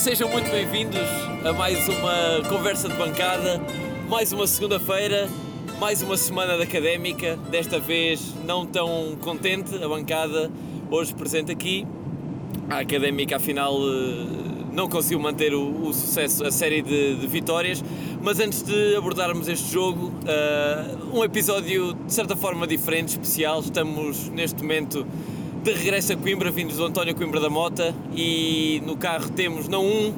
sejam muito bem-vindos a mais uma conversa de bancada, mais uma segunda-feira, mais uma semana de académica, desta vez não tão contente, a bancada hoje presente aqui. A académica, afinal, eh, não conseguiu manter o, o sucesso, a série de, de, vitórias, mas antes de abordarmos este jogo, uh, um episódio de certa forma diferente, especial. Estamos neste momento de regresso a Coimbra, vindos do António Coimbra da Mota, e no carro temos não um,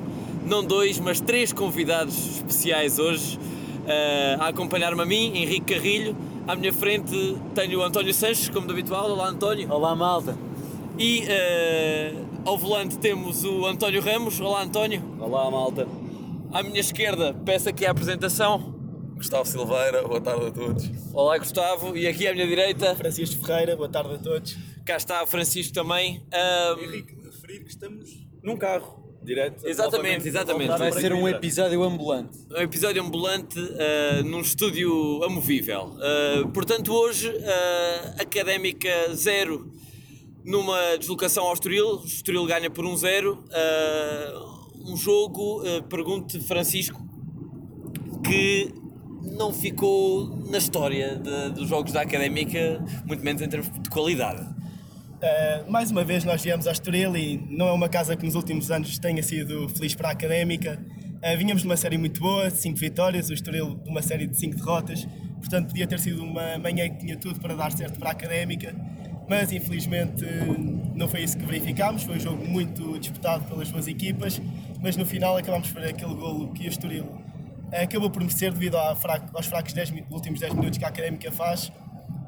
não dois, mas três convidados especiais hoje uh, a acompanhar-me a mim, Henrique Carrilho. À minha frente tenho o António Sanches, como de habitual. Olá, António. Olá, malta. E uh, ao volante temos o António Ramos. Olá, António. Olá, malta. À minha esquerda, peço aqui a apresentação. Gustavo Silveira, boa tarde a todos. Olá, Gustavo. E aqui à minha direita. Francisco Ferreira, boa tarde a todos. Cá está o Francisco também. Um... Henrique, referir que estamos num carro. Direto, exatamente, exatamente. Vai ser um episódio ambulante. Um episódio ambulante uh, num estúdio amovível. Uh, portanto, hoje, uh, Académica 0 numa deslocação ao Estoril. O Estoril ganha por 1-0. Um, um jogo, pergunto Francisco, que não ficou na história de, dos jogos da Académica, muito menos em termos de qualidade. Uh, mais uma vez nós viemos a Estoril e não é uma casa que nos últimos anos tenha sido feliz para a Académica. Uh, vínhamos de uma série muito boa, 5 vitórias, o Estoril de uma série de 5 derrotas, portanto podia ter sido uma manhã que tinha tudo para dar certo para a Académica, mas infelizmente não foi isso que verificámos, foi um jogo muito disputado pelas duas equipas, mas no final acabámos por aquele golo que o Estoril uh, acabou por merecer devido aos fracos 10, últimos 10 minutos que a Académica faz.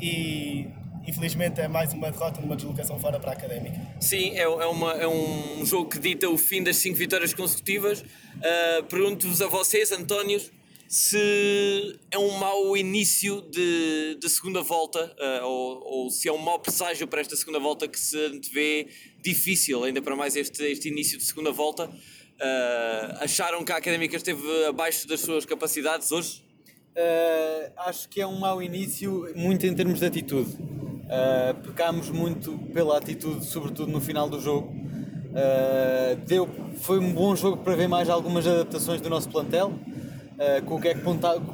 E infelizmente é mais uma derrota numa deslocação fora para a Académica. Sim, é, é, uma, é um jogo que dita o fim das cinco vitórias consecutivas. Uh, Pergunto-vos a vocês, António, se é um mau início de, de segunda volta uh, ou, ou, se é um mau presságio para esta segunda volta que se vê difícil, ainda para mais este, este início de segunda volta. Uh, acharam que a Académica esteve abaixo das suas capacidades hoje? Uh, acho que é um mau início, muito em termos de atitude. Uh, pecámos muito pela atitude, sobretudo no final do jogo. Uh, deu, foi um bom jogo para ver mais algumas adaptações do nosso plantel, uh, com o que é que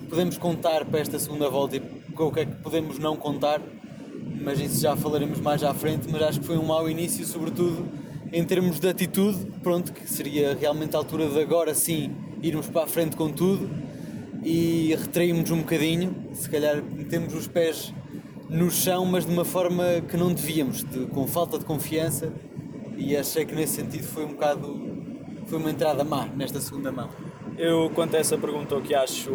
podemos contar para esta segunda volta e com o que é que podemos não contar, mas isso já falaremos mais à frente. Mas acho que foi um mau início, sobretudo em termos de atitude, pronto, que seria realmente a altura de agora sim irmos para a frente com tudo e retraímos um bocadinho, se calhar metemos os pés no chão, mas de uma forma que não devíamos, de, com falta de confiança. E achei que nesse sentido foi um bocado. foi uma entrada má nesta segunda mão. Eu, quanto a essa pergunta, o que acho.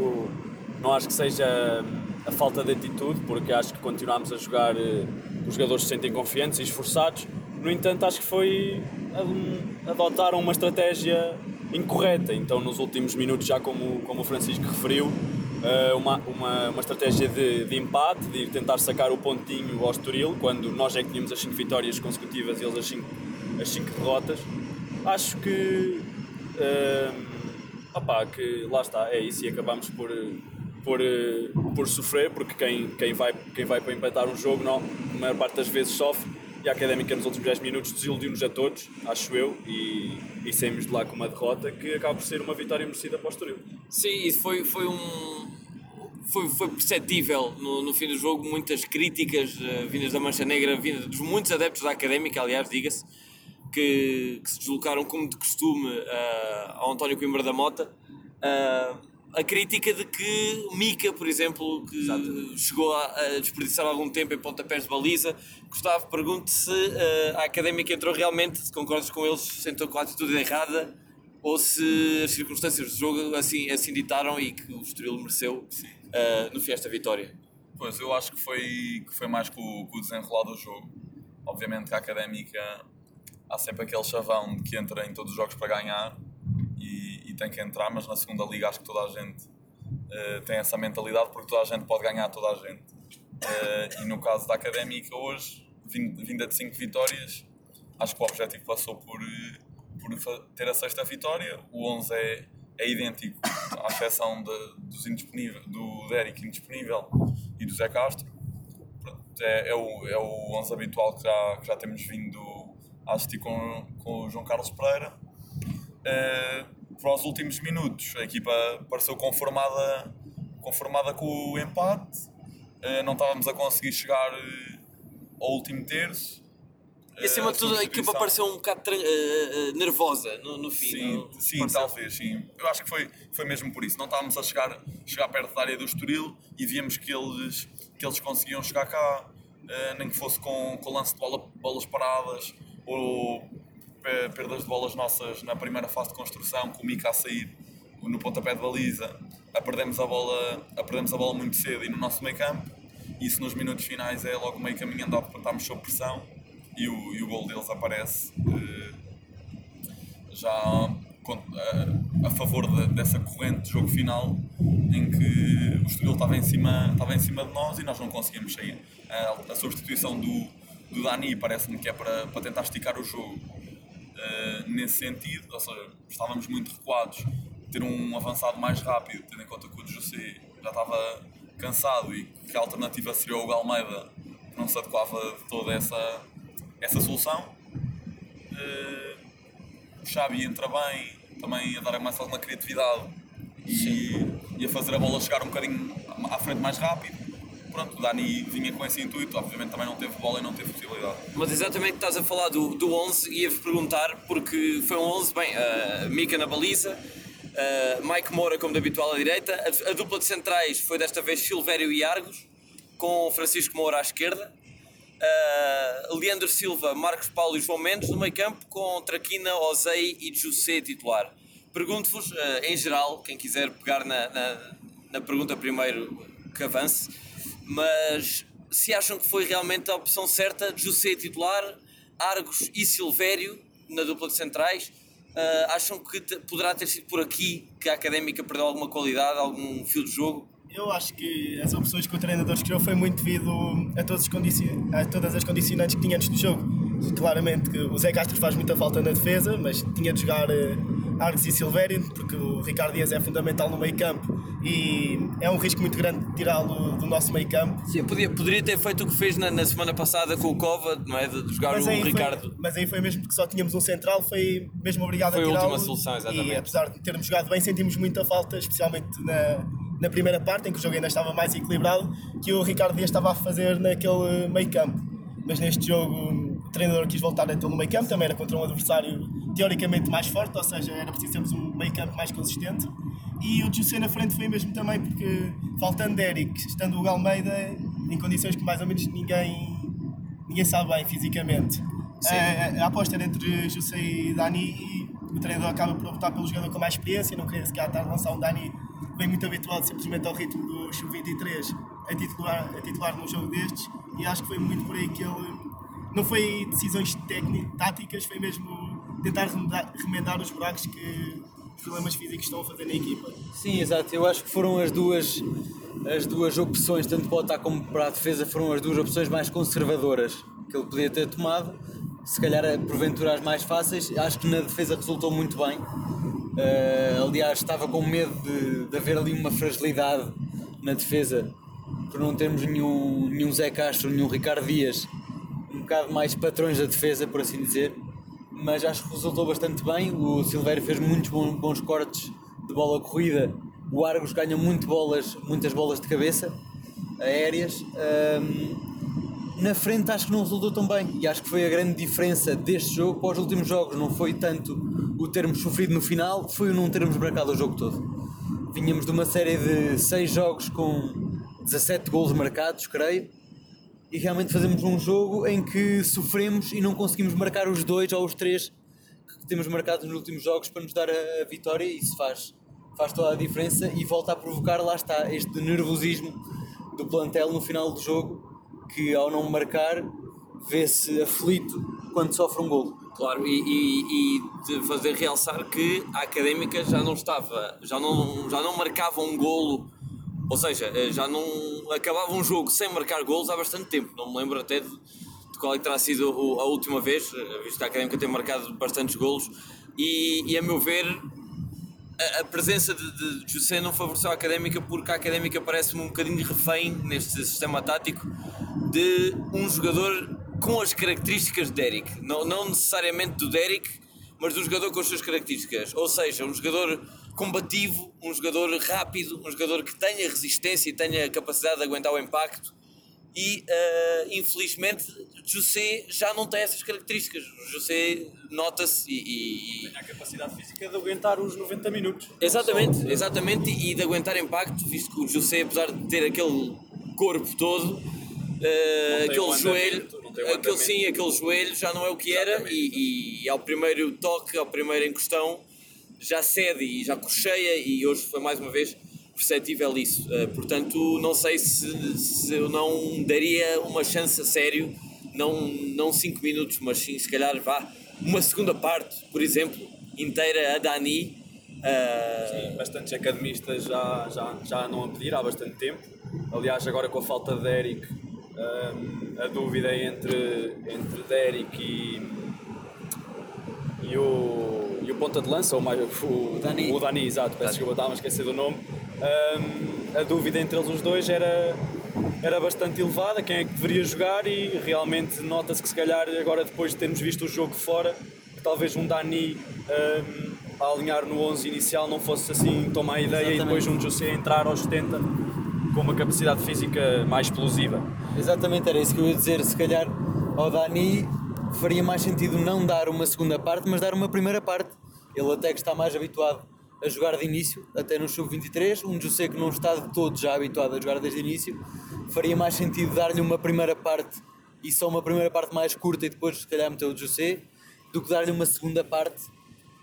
não acho que seja a falta de atitude, porque acho que continuamos a jogar. Eh, os jogadores se sentem confiantes e esforçados. No entanto, acho que foi. adotaram uma estratégia incorreta. Então, nos últimos minutos, já como, como o Francisco referiu, uma, uma, uma estratégia de, de, empate, de tentar sacar o pontinho ao Estoril, quando nós é que tínhamos as 5 vitórias consecutivas e eles as 5 as cinco derrotas. Acho que, uh, que lá está, é isso e acabamos por, por, por sofrer, porque quem, quem, vai, quem vai para empatar um jogo, não, a maior parte das vezes sofre e a Académica nos últimos 10 minutos desiludiu-nos a todos, acho eu, e, e saímos de lá com uma derrota que acaba por ser uma vitória merecida para o Estoril. Sim, isso foi, foi um... Foi, foi perceptível no, no fim do jogo muitas críticas uh, vindas da Mancha Negra, vindas dos muitos adeptos da Académica, aliás, diga-se, que, que, se deslocaram como de costume uh, ao António Coimbra da Mota. Uh, a crítica de que Mica, por exemplo, que Exato. chegou a, a, desperdiçar algum tempo em pontapés de baliza, Gustavo, pergunto se uh, a Académica entrou realmente, se concordas com eles, sentou com a atitude errada ou se as circunstâncias do jogo assim, assim ditaram e que o Estoril mereceu uh, no fim esta vitória. Pois, eu acho que foi, que foi mais com, com o desenrolar do jogo. Obviamente que a Académica há sempre aquele chavão de que entra em todos os jogos para ganhar tem que entrar, mas na segunda liga acho que toda a gente uh, tem essa mentalidade porque toda a gente pode ganhar toda a gente. Uh, e no caso da Académica hoje, vinda de 5 vitórias, acho que o objetivo passou por, eh, por ter a sexta vitória. O 11 é, é idêntico, à exceção de, dos indisponíveis, do Derek indisponível e do Zé Castro. É, é, o, é o 11 habitual que já, que já temos vindo a assistir com, com o João Carlos Pereira uh, para os últimos minutos. A equipa pareceu conformada, conformada com o empate, uh, não estávamos a conseguir chegar uh, ao último terço. E acima de tudo, a equipa pareceu um bocado nervosa no, no fim. Sim, não? sim talvez, sim. Eu acho que foi, foi mesmo por isso. Não estávamos a chegar, chegar perto da área do Estoril e víamos que eles, que eles conseguiam chegar cá, nem que fosse com, com lance de bola, bolas paradas ou perdas de bolas nossas na primeira fase de construção, com o Mika a sair no pontapé de baliza, a perdemos a bola, a perdemos a bola muito cedo e no nosso meio campo. Isso nos minutos finais é logo meio caminho andado para estarmos sob pressão e o, e o gol deles aparece eh, já a, a favor de, dessa corrente de jogo final em que o Estoril estava em cima, estava em cima de nós e nós não conseguimos sair. A, a substituição do, do Dani parece-me que é para, para tentar esticar o jogo uh, nesse sentido, ou seja, estávamos muito recuados, ter um avançado mais rápido, tendo em conta que o José já estava cansado e que a alternativa seria o Galmeida, que não se adequava de toda essa, essa solução. Uh, o Xavi entra bem, também a dar mais alguma criatividade e, e, a fazer a bola chegar um bocadinho à frente mais rápido pronto, o Dani vinha com esse intuito, obviamente também não teve bola e não teve possibilidade. Mas exatamente estás a falar do, do 11, ia-vos perguntar, porque foi um 11, bem, uh, Mika na baliza, uh, Mike Moura como de habitual à direita, a, a, dupla de centrais foi desta vez Silvério e Argos, com Francisco Moura à esquerda, uh, Leandro Silva, Marcos Paulo e João Mendes no meio campo, com Traquina, Ozei e José titular. Pergunto-vos, uh, em geral, quem quiser pegar na, na, na pergunta primeiro que avance, mas se acham que foi realmente a opção certa, José titular, Argos e Silvério na dupla de centrais, uh, acham que poderá ter sido por aqui que a Académica perdeu alguma qualidade, algum fio de jogo? Eu acho que as opções que o treinador escolheu foi muito devido a, todos os a todas as condicionantes que tinha antes do jogo. Claramente que o Zé Castro faz muita falta na defesa, mas tinha de jogar uh, Argos e Silvério, porque o Ricardo Dias é fundamental no meio campo e é um risco muito grande tirá-lo do nosso meio campo. Sim, podia, poderia ter feito o que fez na, na semana passada com o Cova, não é? De jogar mas o Ricardo. Foi, mas aí foi mesmo porque só tínhamos um central, foi mesmo obrigado foi a tirá-lo. Foi a última solução, exatamente. E apesar de termos jogado bem, sentimos muita falta, especialmente na, na primeira parte, em que o jogo ainda estava mais equilibrado, que o Ricardo Dias estava a fazer naquele meio campo. Mas neste jogo o treinador quis voltar a ter no meio campo, também era contra um adversário teoricamente mais forte, ou seja, era preciso termos um meio campo mais consistente. E o José na frente foi mesmo também porque, faltando Eric, estando o Almeida em condições que mais ou menos ninguém, ninguém sabe bem fisicamente. A, a, aposta era entre José e Dani e o treinador acaba por optar pelo jogador com mais experiência, não queria sequer estar a lançar um Dani bem muito habituado simplesmente ao ritmo do Sub-23 a titular, a titular num jogo destes. E acho que foi muito por aí que ele não foi decisões técnicas, táticas, foi mesmo tentar remendar, os buracos que problemas físicos estão a fazer na equipa. Sim, exato. Eu acho que foram as duas, as duas opções, tanto para o ataque como para a defesa, foram as duas opções mais conservadoras que ele podia ter tomado. Se calhar, porventura, as mais fáceis. Acho que na defesa resultou muito bem. Uh, aliás, estava com medo de, de haver ali uma fragilidade na defesa por não termos nenhum, nenhum Zé Castro, nenhum Ricardo Dias, um bocado mais patrões da defesa, por assim dizer mas acho que resultou bastante bem. O Silvério fez muitos bons cortes de bola corrida. O Argos ganha muito bolas, muitas bolas de cabeça aéreas. Um, na frente acho que não resultou tão bem e acho que foi a grande diferença deste jogo para os últimos jogos. Não foi tanto o termos sofrido no final, foi o não termos marcado o jogo todo. Vinhamos de uma série de 6 jogos com 17 golos marcados, creio, e realmente fazemos um jogo em que sofremos e não conseguimos marcar os dois ou os três que temos marcados nos últimos jogos para nos dar a, vitória e isso faz, faz toda a diferença e volta a provocar, lá está, este nervosismo do plantel no final do jogo que ao não marcar vê-se aflito quando sofre um gol. Claro, e, e, e, de fazer realçar que a Académica já não estava, já não, já não marcava um golo ou seja, eh, já não acabava um jogo sem marcar gols há bastante tempo. Não me lembro até de, de qual é terá sido a última vez, eh, visto que a Académica tem marcado bastantes golos. E, e a meu ver, a, a presença de, de José não favoreceu a Académica porque a Académica parece-me um bocadinho refém neste sistema tático de um jogador com as características de Derek. Não, não necessariamente do Derek, mas do jogador com as suas características. Ou seja, um jogador combativo, um jogador rápido, um jogador que tenha resistência e tenha capacidade de aguentar o impacto. E uh, infelizmente José já não tem essas características. José nota-se e, e, Tem a capacidade física de aguentar os 90 minutos. Exatamente, exatamente, e de aguentar impacto, visto que o José, apesar de ter aquele corpo todo, uh, aquele joelho, aquele, sim, aquele joelho já não é o que era e, e, ao primeiro toque, ao primeiro encostão, já cede e já cocheia e hoje foi mais uma vez perceptível isso. Uh, portanto, não sei se, se eu não daria uma chance a sério, não 5 não cinco minutos, mas sim se calhar vá uma segunda parte, por exemplo, inteira a Dani. Uh... Sim, bastantes academistas já, já, já andam a pedir há bastante tempo. Aliás, agora com a falta de Eric, um, a dúvida entre, entre Derek e, e, o, e o ponta de lança, ou mais, o, Dani. o Dani, exato, peço desculpa, estava a esquecer do nome. Um, a dúvida entre eles os dois era, era bastante elevada, quem é que deveria jogar e realmente nota-se que se calhar agora depois de termos visto o jogo fora, que talvez um Dani um, a alinhar no 11 inicial não fosse assim tão má ideia Exatamente. e depois um José entrar aos 70 com uma capacidade física mais explosiva. Exatamente, era isso que eu ia dizer. Se calhar ao Dani faria mais sentido não dar uma segunda parte, mas dar uma primeira parte. Ele até que está mais habituado a jogar de início, até no sub-23. Um José que não está de todo já habituado a jogar desde o início. Faria mais sentido dar-lhe uma primeira parte e só uma primeira parte mais curta e depois, se calhar, meter o José, do que dar-lhe uma segunda parte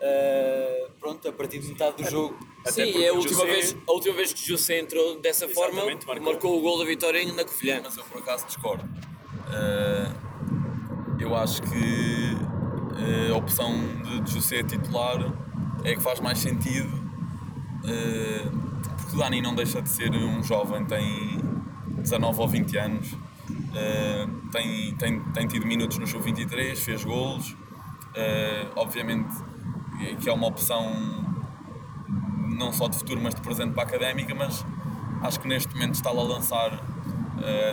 Uh, pronto, a partir de metade do jogo. Sim, é a última, José... vez, a última vez que José entrou dessa forma, marcou. marcou. o gol da vitória na Covilhã. Mas eu por acaso discordo. Uh, eu acho que uh, a opção de José titular é que faz mais sentido, porque o Dani não deixa de ser um jovem, tem 19 ou 20 anos, tem, tem, tem tido minutos no show 23, fez golos. obviamente que é uma opção não só de futuro, mas de presente para a académica, mas acho que neste momento está lá a lançar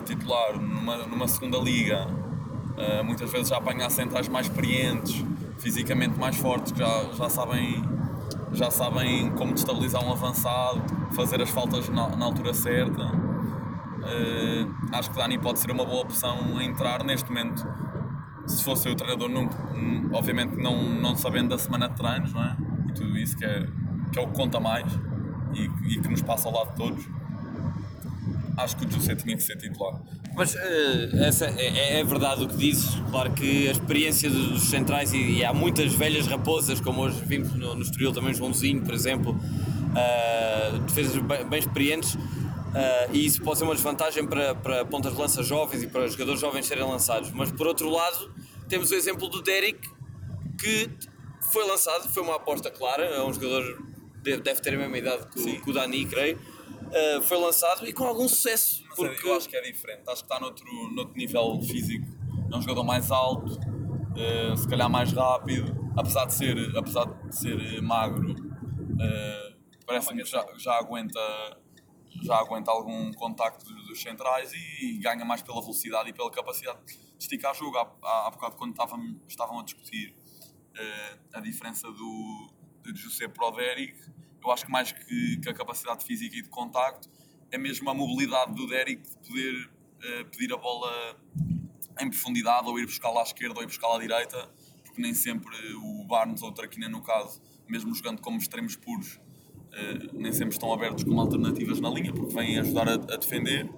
titular numa, numa segunda liga, uh, muitas vezes já apanhar centrais mais experientes, fisicamente mais fortes, que já, já sabem já sabem como destabilizar um avançado, fazer as faltas na, na altura certa. Uh, acho que Dani pode ser uma boa opção a entrar neste momento se fosse o treinador, obviamente não, não sabendo da semana de treinos, não é? E tudo isso que é, que é o que conta mais e, e que nos passa ao lado de todos, acho que o José tinha que ser titular. Mas uh, essa é, é, verdade o que dizes. Claro que a experiência dos centrais, e, e há muitas velhas raposas, como hoje vimos no, no Estoril também, Joãozinho, por exemplo, uh, defesas bem, bem experientes. Uh, e isso pode ser uma desvantagem para, para pontas de lança jovens e para jogadores jovens serem lançados. Mas por outro lado, temos o exemplo do Derek, que foi lançado, foi uma aposta clara, é um jogador deve, deve ter a mesma idade que, que o Dani, creio. Uh, foi lançado e com algum sucesso. Porque... Eu acho que é diferente, acho que está noutro, noutro nível físico. É um jogador mais alto, uh, se calhar mais rápido, apesar de ser, apesar de ser magro, uh, parece-me que já, já aguenta já aguenta algum contacto dos centrais e ganha mais pela velocidade e pela capacidade de esticar jogo. Há, há, há bocado, quando estavam, estavam a discutir a diferença do, de José Derek, eu acho que mais que, que, a capacidade física e de contacto, é mesmo a mobilidade do Derek de poder uh, pedir a bola em profundidade, ou ir buscá-la à esquerda ou ir buscá-la à direita, porque nem sempre o Barnes ou o Traquina, no caso, mesmo jogando como extremos puros, eh, nem sempre estão abertos como alternativas na linha, porque vêm ajudar a, a, defender.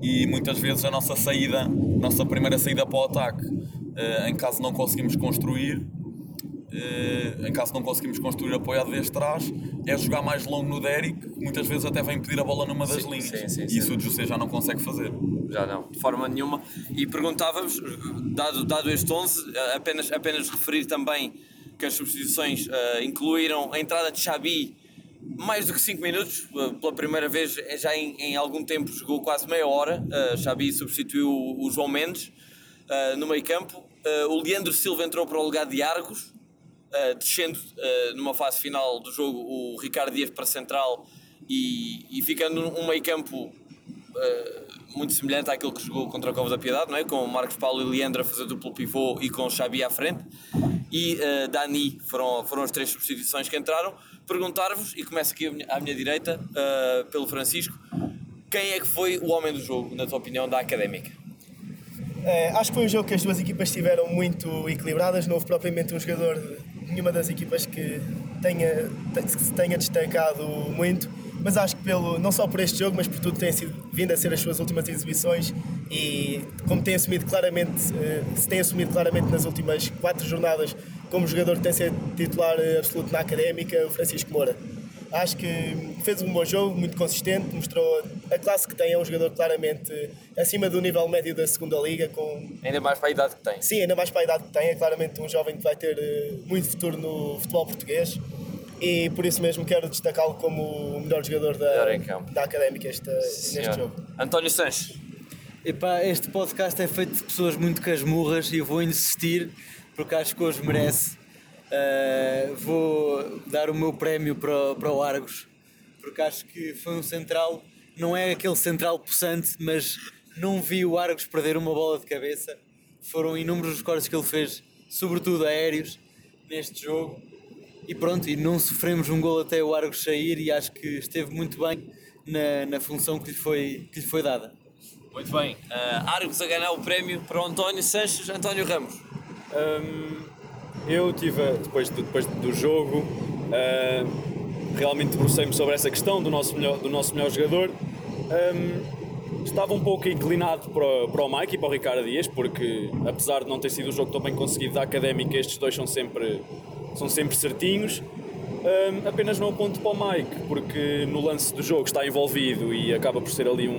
E muitas vezes a nossa saída, nossa primeira saída para o ataque, uh, em caso não conseguimos construir, uh, em caso não conseguimos construir apoiado desde trás, é jogar mais longo no Derek, que muitas vezes até vem pedir a bola numa das sim, linhas. Sim, sim, e isso o José já não consegue fazer. Já não, de forma nenhuma. E perguntávamos, dado, dado este 11, apenas, apenas referir também que as substituições uh, incluíram a entrada de Xabi mais do que 5 minutos, eh, pela primeira vez eh, já em, em, algum tempo jogou quase meia hora. Uh, Xabi substituiu o, João Mendes uh, no meio campo. Uh, o Leandro Silva entrou para o lugar de Argos, uh, descendo numa fase final do jogo o Ricardo Dias para central e, e ficando um meio campo muito semelhante àquilo que jogou contra o Cova da Piedade, não é? com Marcos Paulo e Leandro a fazer duplo pivô e com o Xabi à frente. e uh, Dani foram, foram as três substituições que entraram. Perguntar-vos, e começo aqui à minha direita, uh, pelo Francisco, quem é que foi o homem do jogo, na tua opinião, da Académica? É, acho que foi um jogo que as duas equipas estiveram muito equilibradas, não houve propriamente um jogador nenhuma das equipas que tenha, se tenha destacado muito mas acho que pelo, não só por este jogo, mas por tudo tem sido, vindo a ser as suas últimas exibições e como tem assumido claramente, eh, se tem assumido claramente nas últimas quatro jornadas como jogador que tem sido titular eh, absoluto na académica, o Francisco Moura. Acho que fez um bom jogo, muito consistente, mostrou a classe que tem, é um jogador claramente acima do nível médio da segunda liga. Com... Ainda mais para a idade que tem. Sim, ainda mais para a idade que tem, é claramente um jovem que vai ter eh, muito futuro no futebol português e por isso mesmo quero destacá-lo como o melhor jogador da, da Académica este, neste jogo. António Sanches. Epá, este podcast é feito de pessoas muito casmurras e eu vou insistir porque acho que hoje merece. Uh, vou dar o meu prémio para, para o Argos porque acho que foi um central, não é aquele central possante, mas não vi o Argos perder uma bola de cabeça. Foram inúmeros os cortes que ele fez, sobretudo aéreos, neste jogo e pronto, e não sofremos um gol até o Argos sair e acho que esteve muito bem na, na função que lhe, foi, que lhe foi dada. Muito bem. Uh, Argos a ganhar o prémio para o António Sanches, António Ramos. Um, eu tive, depois, depois do jogo, uh, realmente debrucei-me sobre essa questão do nosso melhor, do nosso melhor jogador. Um, estava um pouco inclinado para, para o Mike e para o Ricardo Dias, porque apesar de não ter sido um jogo tão bem conseguido da académica, estes dois são sempre são sempre certinhos. Um, apenas não aponto para o Mike, porque no lance do jogo está envolvido e acaba por ser ali um,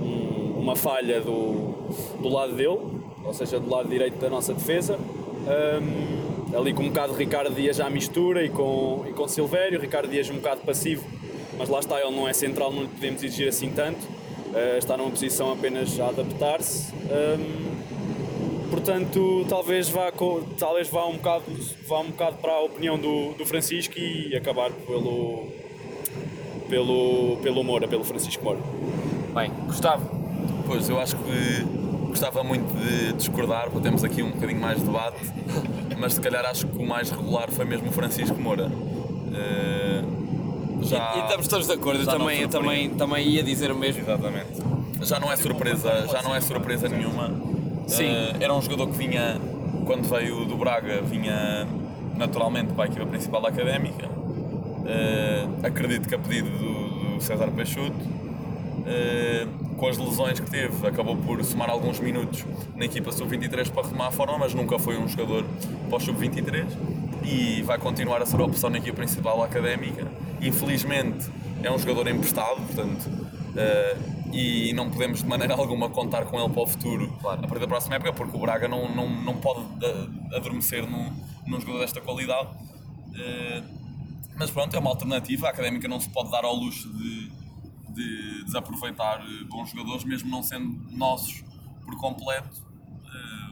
um, uma falha do, do lado dele, ou seja, do lado direito da nossa defesa. Um, ali com um bocado de Ricardo Dias à mistura e com, e com Silvério, Ricardo Dias um bocado passivo, mas lá está, ele não é central, não lhe podemos exigir assim tanto, uh, está numa posição apenas a adaptar-se. Um, portanto talvez vá, talvez vá, um, bocado, vá um bocado para a opinião do, do Francisco e acabar pelo, pelo, pelo Moura, pelo Francisco Moura. Bem, Gustavo. Pois, eu acho que gostava muito de discordar, porque temos aqui um bocadinho mais de debate, mas se calhar acho que o mais regular foi mesmo o Francisco Moura. Uh, já, e, e, estamos todos de acordo, eu também, eu também, também ia dizer o mesmo. Exatamente. Já não é surpresa, já não é surpresa nenhuma Sim. Uh, era um jogador que vinha, quando veio do Braga, vinha naturalmente para a equipa principal da Académica. Uh, acredito que a pedido do, do César Peixoto. Uh, com as lesões que teve, acabou por somar alguns minutos na equipa sub-23 para retomar a forma, mas nunca foi um jogador para o sub-23 e vai continuar a ser a opção na equipa principal académica. Infelizmente é um jogador emprestado, portanto uh, e não podemos de maneira alguma contar com ele para o futuro claro. a partir da próxima época, porque o Braga não, não, não pode eh, adormecer num, num jogador desta qualidade. Uh, mas pronto, é uma alternativa. A académica não se pode dar ao luxo de, de desaproveitar eh, bons jogadores, mesmo não sendo nossos por completo.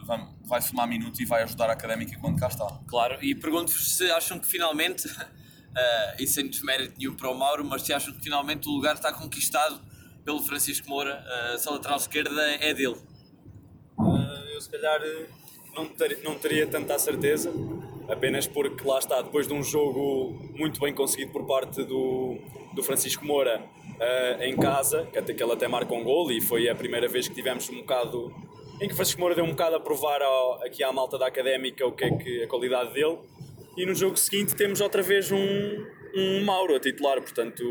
Uh, vai, somar minutos e vai ajudar a académica quando cá está. Claro, e pergunto-vos se acham que finalmente, uh, e sem desmérito nenhum para o Mauro, mas se acham que finalmente o lugar está conquistado pelo Francisco Moura, a lateral esquerda é dele. Uh, eu se calhar não, ter, não teria tanta certeza, apenas porque lá está, depois de um jogo muito bem conseguido por parte do, do Francisco Moura uh, em casa, que até que ele até marca um gol e foi a primeira vez que tivemos um bocado em que Francisco Moura deu um bocado a provar ao, aqui à malta da académica o que é que a qualidade dele. E no jogo seguinte temos outra vez um, um Mauro a titular, portanto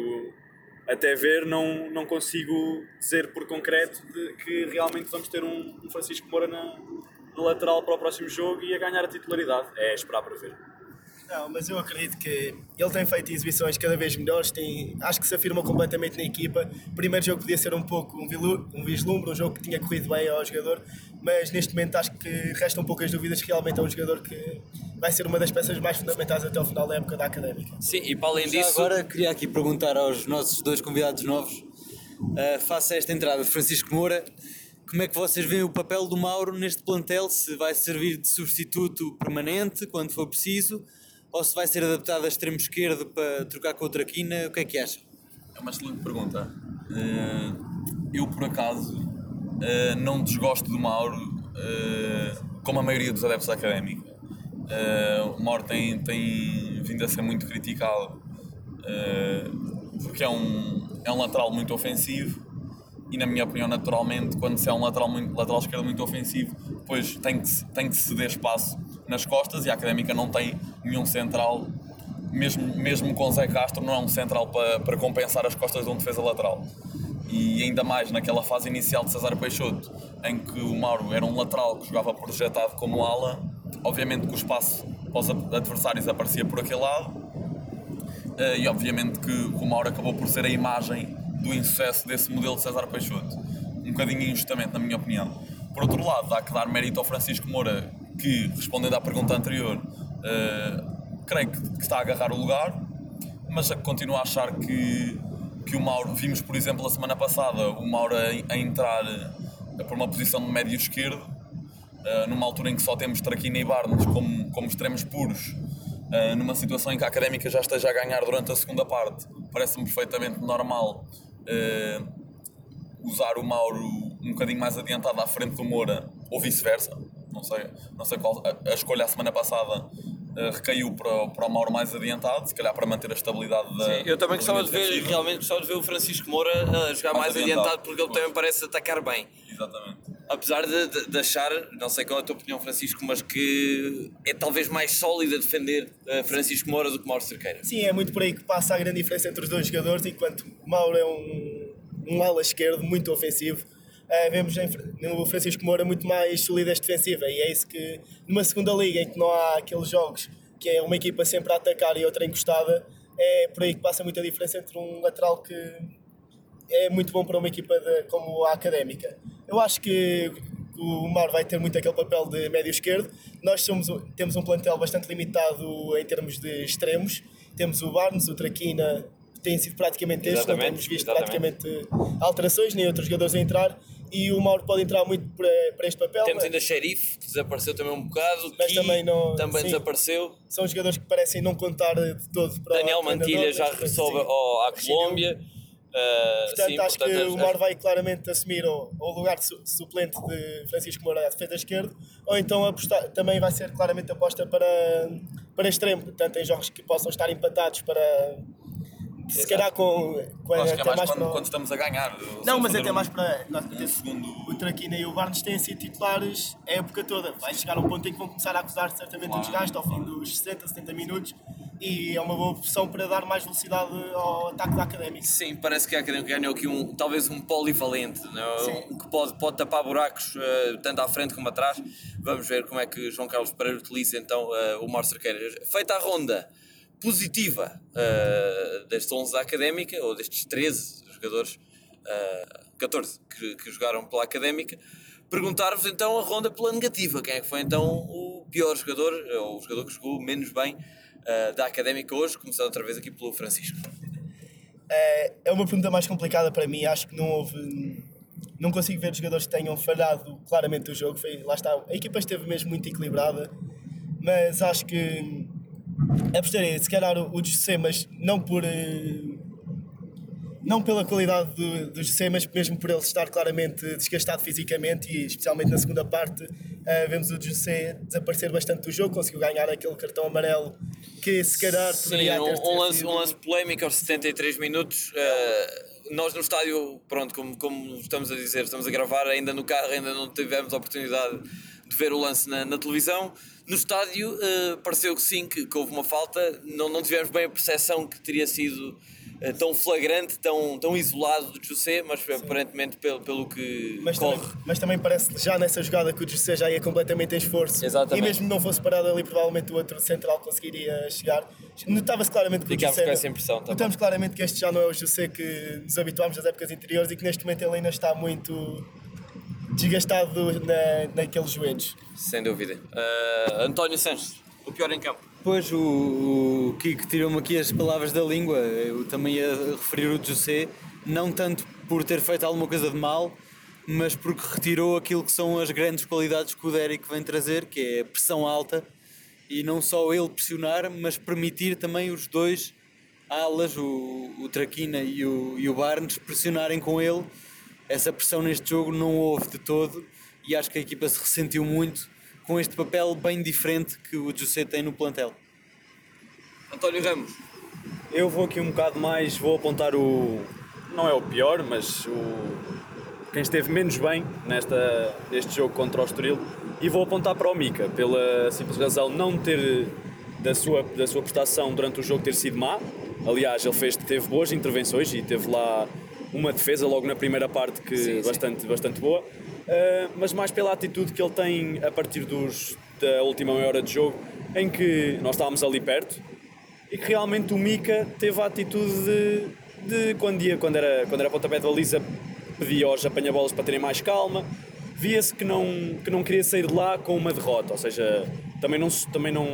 até ver, não, não consigo dizer por concreto de, que realmente vamos ter um, um Francisco Moura na, no lateral para o próximo jogo e a ganhar a titularidade. É esperar para ver. Não, mas eu acredito que ele tem feito exibições cada vez melhores, tem, acho que se afirma completamente na equipa. O primeiro jogo podia ser um pouco um, vilu, um vislumbre, um jogo que tinha corrido bem ao jogador, mas neste momento acho que restam poucas dúvidas que realmente é um jogador que vai ser uma das peças mais fundamentais até o final da época da Académica. Sim, e para além Já disso... agora queria aqui perguntar aos nossos dois convidados novos, uh, face a esta entrada de Francisco Moura, como é que vocês veem o papel do Mauro neste plantel? Se vai servir de substituto permanente quando for preciso ou se vai ser adaptado a extremo esquerdo para trocar com outra quina? O que é que acham? É uma excelente pergunta. Eh, eu, por acaso, eh, não desgosto do Mauro, eh, como a maioria dos adeptos da académica. O Mauro tem, tem vindo a ser muito criticado porque é um, é um lateral muito ofensivo e na minha opinião naturalmente quando se é um lateral, muito, lateral esquerdo muito ofensivo depois tem que, tem que ceder espaço nas costas e a Académica não tem nenhum central mesmo, mesmo com Zé Castro não é um central para, para compensar as costas de um defesa lateral. E ainda mais naquela fase inicial de César Peixoto em que o Mauro era um lateral que jogava projetado como ala obviamente que o espaço para os adversários aparecia por aquele lado eh, e obviamente que o Mauro acabou por ser a imagem do insucesso desse modelo de César Peixoto. Um bocadinho injustamente na minha opinião. Por outro lado, há que dar mérito ao Francisco Moura que, respondendo à pergunta anterior, uh, creio que, que, está a agarrar o lugar, mas continuo a achar que, que o Mauro, vimos por exemplo a semana passada o Mauro a, a entrar uh, por uma posição de médio esquerdo, uh, numa altura em que só temos Traquina e Barnes como, como extremos puros, numa situação em que a Académica já esteja a ganhar durante a segunda parte, parece-me perfeitamente normal usar o Mauro um bocadinho mais adiantado à frente do Moura ou vice-versa não sei, não sei qual. A, a escolha a semana passada uh, recaiu para, para o Mauro mais adiantado, se calhar para manter a estabilidade da. Sim, eu também gostava de ver, realmente gostava de ver o Francisco Moura a jogar mais, mais adiantado, adiantado, porque ele também parece atacar bem. Exatamente. Apesar de, de, de, achar, não sei qual é a tua opinião, Francisco, mas que é talvez mais sólido a defender uh, Francisco Moura do que Mauro Cerqueira. Sim, é muito por aí que passa a grande diferença entre os dois jogadores, enquanto Mauro é um, um ala esquerdo muito ofensivo uh, vemos no Francisco Moura muito mais solidez defensiva e é isso que numa segunda liga em que não há aqueles jogos que é uma equipa sempre a atacar e outra encostada é por aí que passa muita diferença entre um lateral que é muito bom para uma equipa de, como a Académica. Eu acho que o Mar vai ter muito aquele papel de médio esquerdo. Nós somos, temos um plantel bastante limitado em termos de extremos. Temos o Barnes, o Traquina, tem sido praticamente este, não temos visto exatamente. praticamente alterações, nem outros jogadores a entrar e o Mauro pode entrar muito para, para este papel. Temos mas... ainda Xerife, que desapareceu também um bocado, mas também, não, também sim, desapareceu. São jogadores que parecem não contar de todo para Daniel Mantilha já ao, à Colômbia. Uh, portanto, sim, acho portanto, que o Mauro vai claramente assumir o, o lugar de suplente de Francisco Moura à defesa esquerda, ou então apostar, também vai ser claramente aposta para, para extremo, portanto, em jogos que possam estar empatados para se calhar com, com Acho que é mais, mais quando, para... quando, estamos a ganhar. Não, mas até um, mais para. Um segundo... O Traquina e o Barnes têm sido titulares a época toda. Vai chegar um ponto em que vão começar a acusar certamente claro. um desgaste ao fim dos 60, 70 minutos e é uma boa opção para dar mais velocidade ao ataque da Académica. Sim, parece que a Académica ganhou aqui um, talvez um polivalente, não? É? que pode, pode tapar buracos uh, tanto à frente como atrás. Vamos ver como é que João Carlos Pereira utiliza então uh, o Mauro Cerqueira. Feita a ronda positiva uh, desta 11 académica, ou destes 13 jogadores, uh, 14 que, que, jogaram pela académica, perguntar-vos então a ronda pela negativa. Quem é que foi então o pior jogador, ou o jogador que jogou menos bem uh, da académica hoje? Começando outra vez aqui pelo Francisco. É, é uma pergunta mais complicada para mim. Acho que não houve. Não consigo ver jogadores que tenham falhado claramente o jogo. Foi, lá está, a equipa esteve mesmo muito equilibrada, mas acho que apostaria se calhar o, José, mas não por. Uh, não pela qualidade do, do José, mas mesmo por ele estar claramente desgastado fisicamente e especialmente na segunda parte uh, vemos o José desaparecer bastante do jogo, conseguiu ganhar aquele cartão amarelo que se calhar Sim, um, ter um lance, um lance polémico aos 73 minutos. Uh, nós no estádio, pronto, como, como estamos a dizer, estamos a gravar ainda no carro, ainda não tivemos a oportunidade de ver o lance na, na televisão. No estádio uh, pareceu que sim, que, que, houve uma falta. Não, não tivemos bem a percepção que teria sido uh, tão flagrante, tão, tão isolado do José, mas foi aparentemente pelo, pelo que mas corre. Também, mas também parece já nessa jogada que o José já ia completamente em esforço. Exatamente. E mesmo não fosse parado ali, provavelmente o outro central conseguiria chegar. Notava-se claramente que Ficámos o José. com essa impressão também. Notamos claramente que este já não é o José que nos habituámos nas épocas anteriores e que neste momento ele ainda está muito desgastado na, naqueles joelhos. Sem dúvida. Uh, António Santos, o pior em campo. Pois, o, o Kiko tirou-me aqui as palavras da língua. Eu também ia referir o José, não tanto por ter feito alguma coisa de mal, mas porque retirou aquilo que são as grandes qualidades que o Derek vem trazer, que é a pressão alta, e não só ele pressionar, mas permitir também os dois alas, o, o Traquina e o, e o Barnes, pressionarem com ele essa pressão neste jogo não houve de todo e acho que a equipa se ressentiu muito com este papel bem diferente que o José tem no plantel. António Ramos. Eu vou aqui um bocado mais, vou apontar o. Não é o pior, mas o. Quem esteve menos bem nesta, neste jogo contra o Estoril e vou apontar para o Mica, pela simples razão não ter da sua, da sua prestação durante o jogo ter sido má. Aliás, ele fez, teve boas intervenções e teve lá uma defesa logo na primeira parte que Sim, sim. bastante, bastante boa, Uh, mas mais pela atitude que ele tem a partir dos, da última meia hora de jogo, em que nós estávamos ali perto e que realmente o Mika teve a atitude de, de quando, ia, quando, era, quando era pontapé de baliza, pedia aos apanha-bolas para terem mais calma. Via-se que não, que não queria sair de lá com uma derrota, ou seja, também não, também não,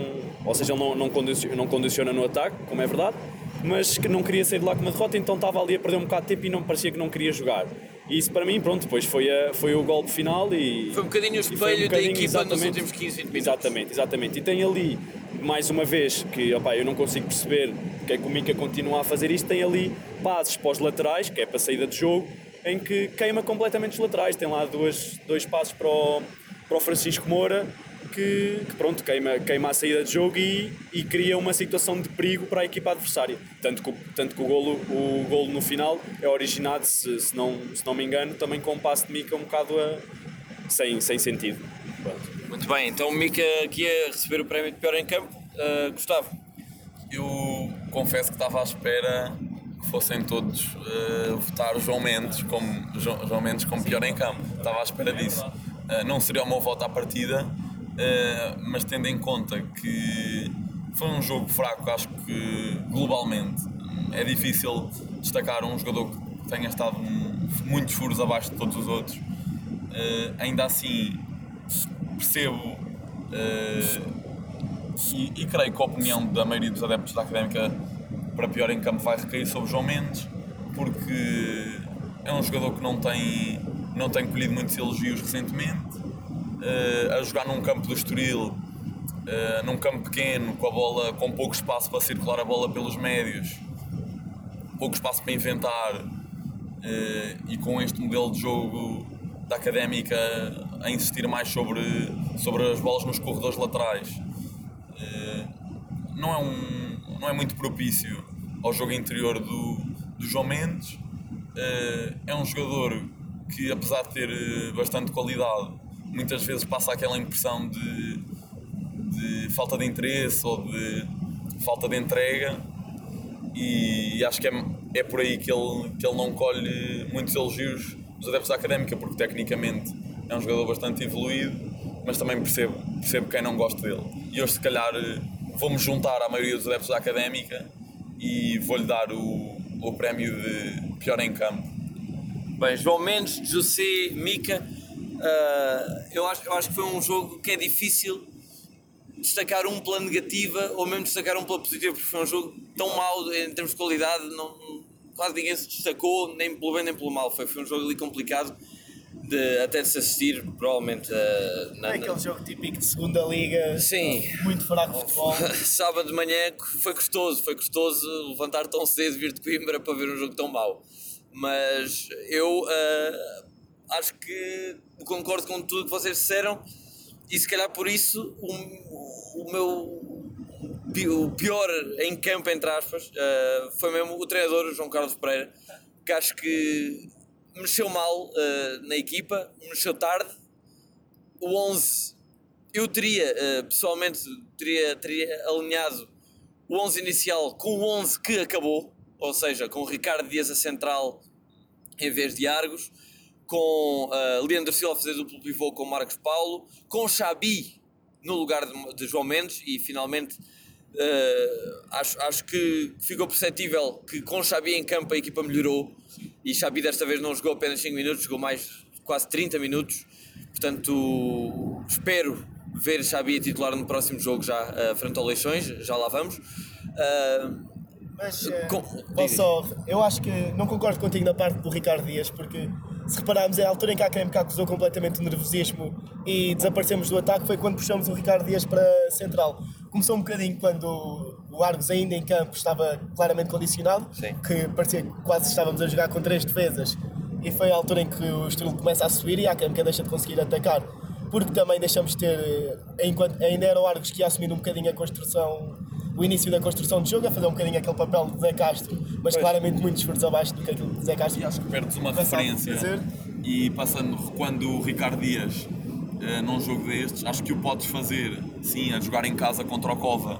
ou seja, ele não, não, condiciona, não condiciona no ataque, como é verdade, mas que não queria sair de lá com uma derrota, então estava ali a perder um bocado de tempo e não parecia que não queria jogar. E isso para mim, pronto, depois foi, a, foi o golpe final e. Foi um bocadinho o espelho da equipa nos exatamente, últimos 15, 20 minutos. Exatamente, exatamente. E tem ali, mais uma vez, que opá, eu não consigo perceber porque é que o Mica continua a fazer isto, tem ali passes para os laterais, que é para a saída de jogo, em que queima completamente os laterais. Tem lá duas, dois passos para o, para o Francisco Moura, que, que pronto, queima, queima a saída de jogo e, e cria uma situação de perigo para a equipa adversária. Tanto que, o- tanto que o, golo, o golo no final é originado, se, se, não, se não me engano, também com um passe de Mica um bocado a- sem, sem sentido. Pronto. Muito bem, então o Mica aqui a receber o prémio de pior em campo. Uh, Gustavo. Eu confesso que estava à espera que fossem todos eh, votar João Mendes como, Jo- João Mendes como pior em campo. Estava à espera disso. Eh, não seria o meu voto à partida, eh, mas tendo em conta que foi um jogo fraco, acho que globalmente é difícil destacar um jogador que tenha estado muitos furos abaixo de todos os outros. Eh, ainda assim, percebo eh, e, e creio que a opinião da maioria dos adeptos da Académica para pior em campo vai recair sobre João Mendes, porque é um jogador que não tem, não tem colhido muitos elogios recentemente. Eh, a jogar num campo do Estoril, eh, num campo pequeno, com a bola, com pouco espaço para circular a bola pelos médios, pouco espaço para inventar, eh, e com este modelo de jogo da Académica a insistir mais sobre, sobre as bolas nos corredores laterais, não, é um, não é muito propício ao jogo interior do, do João Mendes. É um jogador que, apesar de ter bastante qualidade, muitas vezes passa aquela impressão de, de falta de interesse ou de falta de entrega e acho que é, é por aí que ele, que ele não colhe muitos elogios dos adeptos da académica, porque tecnicamente é um jogador bastante evoluído, mas também percebo, percebo quem não gosta dele. E hoje, se calhar, vou-me juntar à maioria dos adeptos da académica e vou-lhe dar o, o prémio de pior em campo. Bem, João Mendes, José, Mica. Uh, eu, acho, eu acho que foi um jogo que é difícil destacar um pela negativa ou mesmo destacar um pela positiva, porque foi um jogo tão mau em termos de qualidade, não, quase ninguém se destacou, nem pelo bem nem pelo mal. Foi, foi um jogo ali complicado de, até de se assistir, provavelmente. uh, na- É aquele jogo típico de segunda liga, Sim. muito fraco de futebol. Sábado de manhã foi gostoso, foi gostoso levantar tão cedo, vir de Coimbra para ver um jogo tão mau. Mas eu ah, acho que concordo com tudo que vocês disseram e se calhar por isso o, o meu o pior em campo, entre aspas, ah, foi mesmo o treinador João Carlos Pereira, que acho que mexeu mal ah, na equipa, mexeu tarde. O 11 eu teria, eh, pessoalmente, teria, teria alinhado o 11 inicial com o 11 que acabou, ou seja, com o Ricardo Dias a central em vez de Argos, com eh, Leandro Silva a fazer duplo pivô com Marcos Paulo, com Xabi no lugar de, de João Mendes e finalmente eh, acho, acho que ficou perceptível que com Xabi em campo a equipa melhorou e Xabi desta vez não jogou apenas 5 minutos, jogou mais quase 30 minutos. Portanto, espero ver Xabi a titular no próximo jogo já uh, frente ao Leixões, já lá vamos. Uh, Mas Com- vou só, eu acho que não concordo contigo na parte do Ricardo Dias, porque se repararmos, é a altura em que a Académica acusou completamente o nervosismo e desaparecemos do ataque foi quando puxamos o Ricardo Dias para central. Começou um bocadinho quando o Argos ainda em campo estava claramente condicionado, Sim. que parecia que quase estávamos a jogar com três defesas e foi a altura em que o Estoril começa a subir e a Académica deixa de conseguir atacar. porque também deixamos de ter, enquanto ainda era o Argos que ia assumindo um bocadinho a construção, o início da construção de jogo, a fazer um bocadinho aquele papel de Zé Castro, mas claramente muitos esforços abaixo do que aquilo de Zé Castro. E acho que perdes uma referência e passando quando o Ricardo Dias eh, num jogo destes, acho que o podes fazer sim, a jogar em casa contra o Cova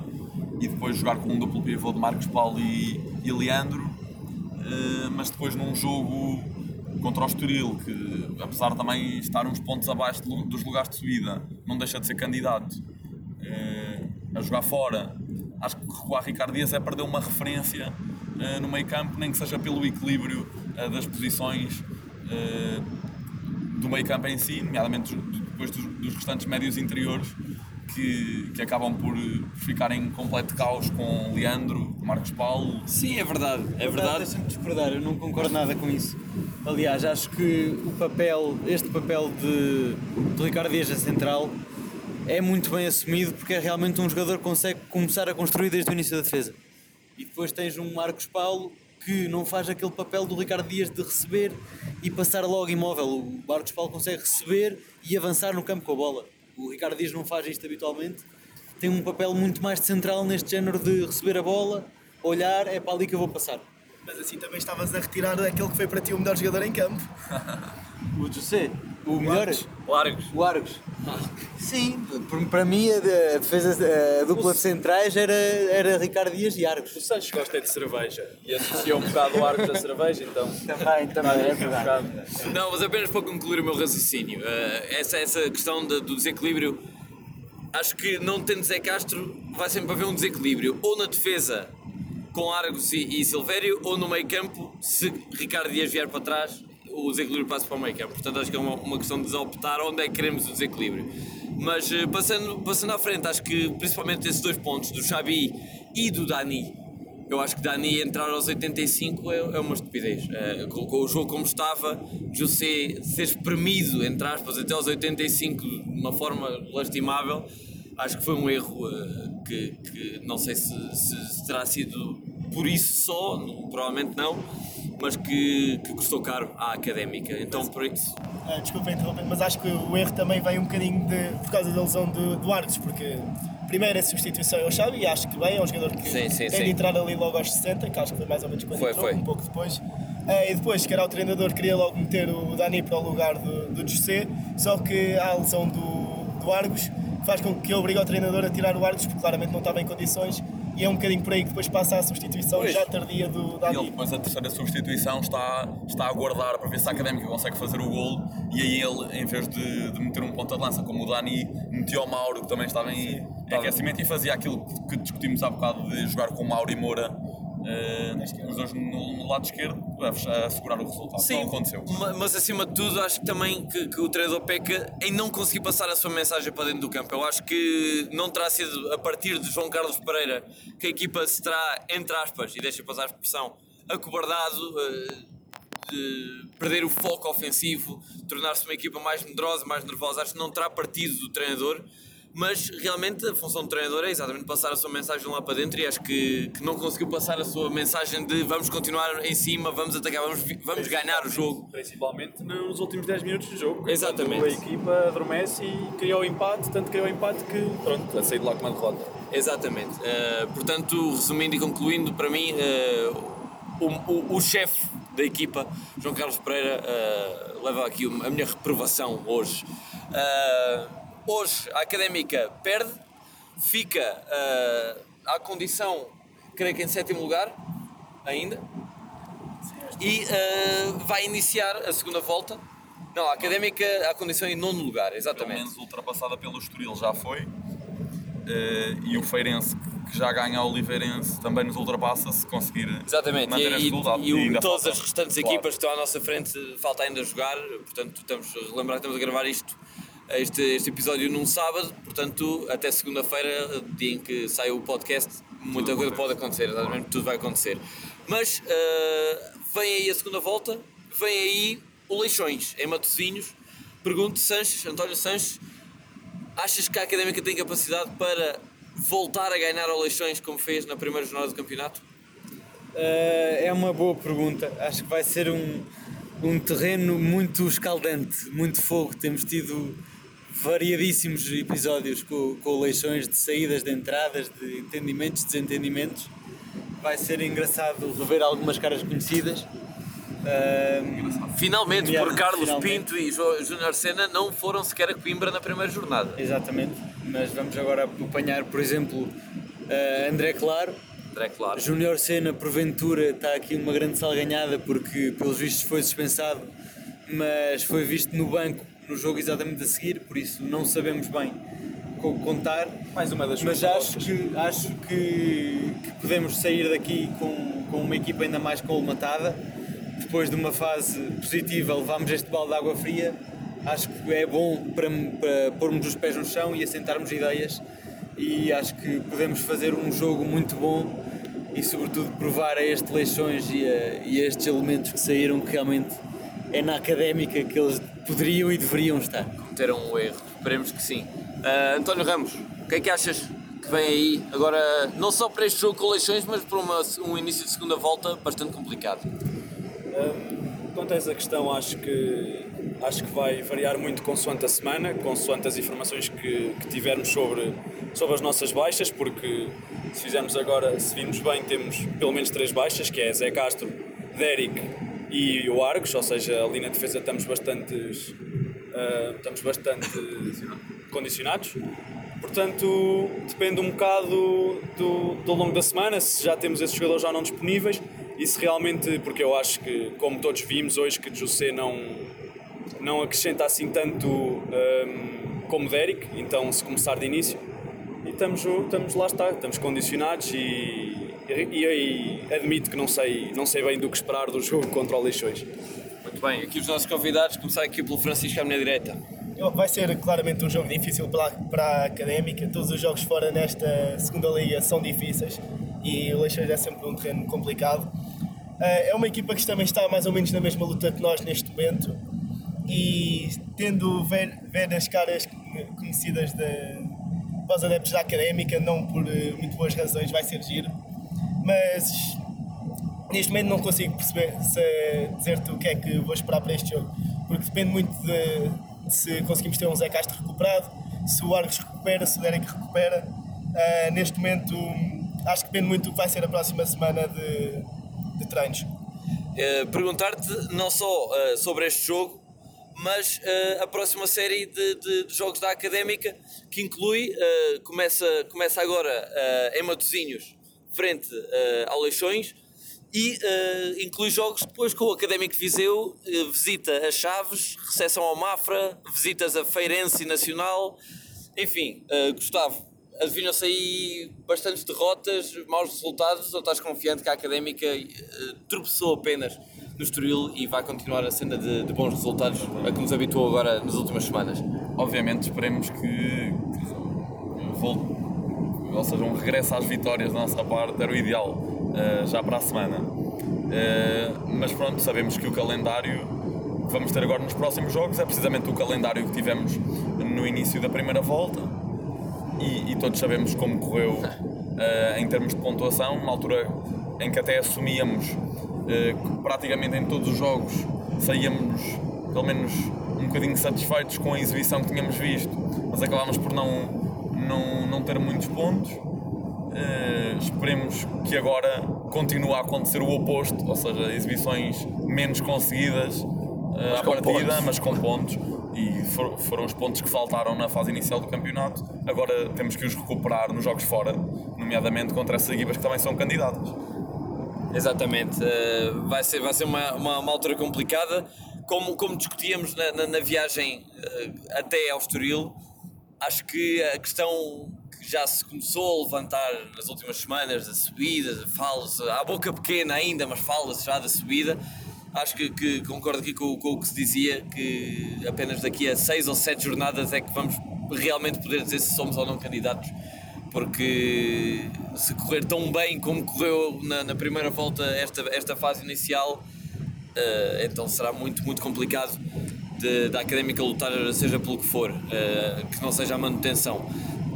e depois jogar com um duplo pivô de Marcos Paulo e, e Leandro, eh, mas depois num jogo contra o Estoril, que apesar de também estar uns pontos abaixo dos lugares de subida, não deixa de ser candidato eh, a jogar fora. Acho que recuar Ricardo Dias é perder uma referência eh, no meio campo, nem que seja pelo equilíbrio eh, das posições eh, do meio campo em si, nomeadamente depois dos, dos restantes médios interiores, que, que acabam por, por ficar em completo caos com Leandro, Marcos Paulo. Sim, é verdade, é verdade. Deixa-me discordar, eu não concordo nada com isso. Aliás, acho que o papel, este papel de, de Ricardo Dias a central é muito bem assumido porque é realmente um jogador que consegue começar a construir desde o início da defesa. E depois tens um Marcos Paulo que não faz aquele papel do Ricardo Dias de receber e passar logo imóvel. O Marcos Paulo consegue receber e avançar no campo com a bola. O Ricardo Dias não faz isto habitualmente. Tem um papel muito mais central neste género de receber a bola, olhar, é para ali que eu vou passar. Mas assim também estavas a retirar aquele que foi para ti o melhor jogador em campo. O José, o melhor, Largos. o Argos. Sim, para mim a, defesa, a dupla de centrais era, era Ricardo Dias e Argos. O Sanches gosta de cerveja e associa um bocado o Argos à cerveja, então. Também, também, é verdade. Não, mas apenas para concluir o meu raciocínio, eh, essa, essa questão do desequilíbrio, acho que não tendo Zé Castro, vai sempre haver um desequilíbrio, ou na defesa com Argos e, e Silvério, ou no meio campo, se Ricardo Dias vier para trás, o desequilíbrio passa para o meio campo. Portanto, acho que é uma, uma questão de desoptar onde é que queremos o desequilíbrio. Mas eh, passando, passando à frente, acho que principalmente esses dois pontos, do Xabi e do Dani, eu acho que Dani entrar aos 85 é, é uma estupidez. Com, com o jogo como estava, José ser espremido, entre aspas, até aos 85 de uma forma lastimável, acho que foi um erro eh, que, que não sei se, se- terá sido por isso só, não- provavelmente não, mas que, que custou caro à académica. Então, por isso. Ah, desculpa interromper, mas acho que o erro também vem um bocadinho de, por causa da lesão do, do Argos, porque primeiro a substituição é o Xavi, e acho que bem, é um jogador que Sim, sim, tem sim. de entrar ali logo aos 60, que acho que foi mais ou menos quando Foi, entrou, foi. um pouco depois. Ah, e depois, que era o treinador, queria logo meter o Dani para o lugar do, do José, só que a lesão do, do Argos faz com que obrigue o treinador a tirar o Argos, porque claramente não estava em condições, e é um bocadinho por aí que depois passa a substituição Pois. já tardia do E Dani. ele depois a terceira substituição está, está a aguardar para ver se a Académica consegue fazer o golo e aí ele, em vez de, de meter um ponta de lança como o Dani, metia o Mauro que também estava em, em aquecimento e fazia aquilo que, que discutimos há bocado de jogar com o Mauro e Moura eh, os dois no, no lado esquerdo a, assegurar o resultado. não aconteceu. ma- Mas acima de tudo, acho que também que, que o treinador peca em não conseguir passar a sua mensagem para dentro do campo. Eu acho que não terá sido a partir de João Carlos Pereira que a equipa se terá, entre aspas, e deixa passar a expressão, acobardado. eh, de perder o foco ofensivo, tornar-se uma equipa mais medrosa, mais nervosa. Acho que não terá partido do treinador, mas realmente a função do treinador é exatamente passar a sua mensagem lá para dentro e acho que, que não conseguiu passar a sua mensagem de vamos continuar em cima, vamos atacar, vamos, vamos ganhar o jogo. Principalmente nos últimos 10 minutos do jogo. Exatamente. A equipa adormece e criou o empate, tanto criou o empate que, pronto, a sair de lá com uma derrota. Exatamente. Uh, portanto, resumindo e concluindo, para mim, uh, o, o, o chefe da equipa, João Carlos Pereira, uh, leva aqui a minha reprovação hoje. Uh, hoje, a académica perde, fica uh, à condição, creio que em sétimo lugar, ainda, e uh, vai iniciar a segunda volta. Não, a académica à condição em nono lugar, Pelo exatamente. menos ultrapassada pelo Estoril já foi. Eh, e o Feirense, que já ganha o Oliveirense, também nos ultrapassa se conseguir Exatamente, manter e, resultado. e, e ainda todas falta- as restantes claro. equipas que estão à nossa frente falta ainda jogar, portanto estamos a relembrar que estamos a gravar isto, este, este episódio num sábado, portanto até segunda-feira, dia em que sai o podcast, muita coisa pode acontecer, exatamente, tudo vai acontecer. Mas ah, vem aí a segunda volta, vem aí o Leixões, em Matosinhos, pergunto Sanches, António Sanches, achas que a Académica tem capacidade para voltar a ganhar ao Leixões como fez na primeira jornada do campeonato? Uh, é uma boa pergunta. Acho que vai ser um, um terreno muito escaldante, muito fogo. Temos tido variadíssimos episódios com, com leixões de saídas, de entradas, de entendimentos, desentendimentos. Vai ser engraçado rever algumas caras conhecidas. Um, Finalmente, Yeah, porque Carlos finalmente. Pinto e Júnior Senna não foram sequer a Coimbra na primeira jornada. exatamente, mas vamos agora apanhar, por exemplo, uh, André Claro. André, claro. Júnior Senna, porventura, está aqui uma grande salganhada porque, pelos vistos, foi dispensado, mas foi visto no banco no jogo exatamente a seguir, por isso não sabemos bem co- contar. Mais uma das Mas acho que, acho que, que podemos sair daqui com, com uma equipa ainda mais colmatada. Depois de uma fase positiva, levámos este balde de água fria. Acho que é bom para, para pormos os pés no chão e assentarmos ideias. E acho que podemos fazer um jogo muito bom e, sobretudo, provar a estes Leixões e a, e a estes elementos que saíram que realmente é na académica que eles poderiam e deveriam estar. Cometeram um erro. Esperemos que sim. Ah, António Ramos, o que é que achas que vem aí agora, não só para este jogo com eleições, mas para uma- um início de segunda volta bastante complicado? Quanto a essa questão, acho que, acho que vai variar muito consoante a semana, consoante as informações que, que tivermos sobre, sobre as nossas baixas, porque se fizermos agora, se virmos bem, temos pelo menos três baixas, que é Zé Castro, Derek e o Argos, ou seja, ali na defesa estamos bastantes, ah, estamos bastante condicionados. Portanto, depende um bocado do, do longo da semana, se já temos esses jogadores já não disponíveis e se realmente, porque eu acho que, como todos vimos hoje, que José não, não acrescenta assim tanto hum, como Derek, então se começar de início, e estamos, estamos lá está, estamos condicionados e, e, e admito que não sei, não sei bem do que esperar do jogo contra o Leixões. Muito bem, aqui os nossos convidados, começar aqui pelo Francisco à minha direita. Vai ser claramente um jogo difícil para, a- para a académica. Todos os jogos fora nesta segunda liga são difíceis e o Leixões é sempre um terreno complicado. Eh, É uma equipa que também está mais ou menos na mesma luta que nós neste momento e tendo ver, ver as caras conhecidas de, para os adeptos da académica, não por eh, muito boas razões, vai ser giro. Mas neste momento não consigo perceber se dizer-te o que é que vou esperar para este jogo, porque depende muito de, de se conseguimos ter um Zé Castro recuperado, se o Argos recupera, se o Derek recupera. Ah, neste momento acho que depende muito do que vai ser a próxima semana de, de treinos. Eh, Perguntar-te não só eh, sobre este jogo, mas eh, a próxima série de, de- de jogos da Académica, que inclui, começa, começa agora em Matosinhos, frente eh, ao Leixões, e eh, inclui jogos depois com o Académico Viseu, eh, visita a Chaves, recepção ao Mafra, visitas a Feirense Nacional, enfim, Gustavo, adivinham-se aí bastantes derrotas, maus resultados, ou estás confiante que a Académica tropeçou apenas no Estoril e vai continuar a senda de, de bons resultados a que nos habituou agora nas últimas semanas? Obviamente esperemos que, que volte, ou seja, um regresso às vitórias da nossa parte era o ideal eh, já para a semana. Eh, mas pronto, sabemos que o calendário que vamos ter agora nos próximos jogos é precisamente o calendário que tivemos no início da primeira volta e, e todos sabemos como correu eh, em termos de pontuação, numa altura em que até assumíamos que praticamente em todos os jogos saíamos pelo menos um bocadinho satisfeitos com a exibição que tínhamos visto, mas acabámos por não, não, não ter muitos pontos. Eh, esperemos que agora continue a acontecer o oposto, ou seja, exibições menos conseguidas eh, à partida, pontos. mas com pontos. E for- foram os pontos que faltaram na fase inicial do campeonato. Agora temos que os recuperar nos jogos fora, nomeadamente contra essas equipas que também são candidatas. Exatamente, eh, vai ser, vai ser uma, uma, uma altura complicada. Como, como discutíamos na, na, na viagem até ao Estoril, acho que a questão que já se começou a levantar nas últimas semanas da subida, fala-se, à boca pequena ainda, mas fala-se já da subida. Acho que, que concordo aqui com, com o que se dizia, que apenas daqui a seis ou sete jornadas é que vamos realmente poder dizer se somos ou não candidatos porque se correr tão bem como correu na, na primeira volta esta, esta fase inicial, eh, então será muito, muito complicado de- da académica lutar, seja pelo que for, eh, que não seja a manutenção.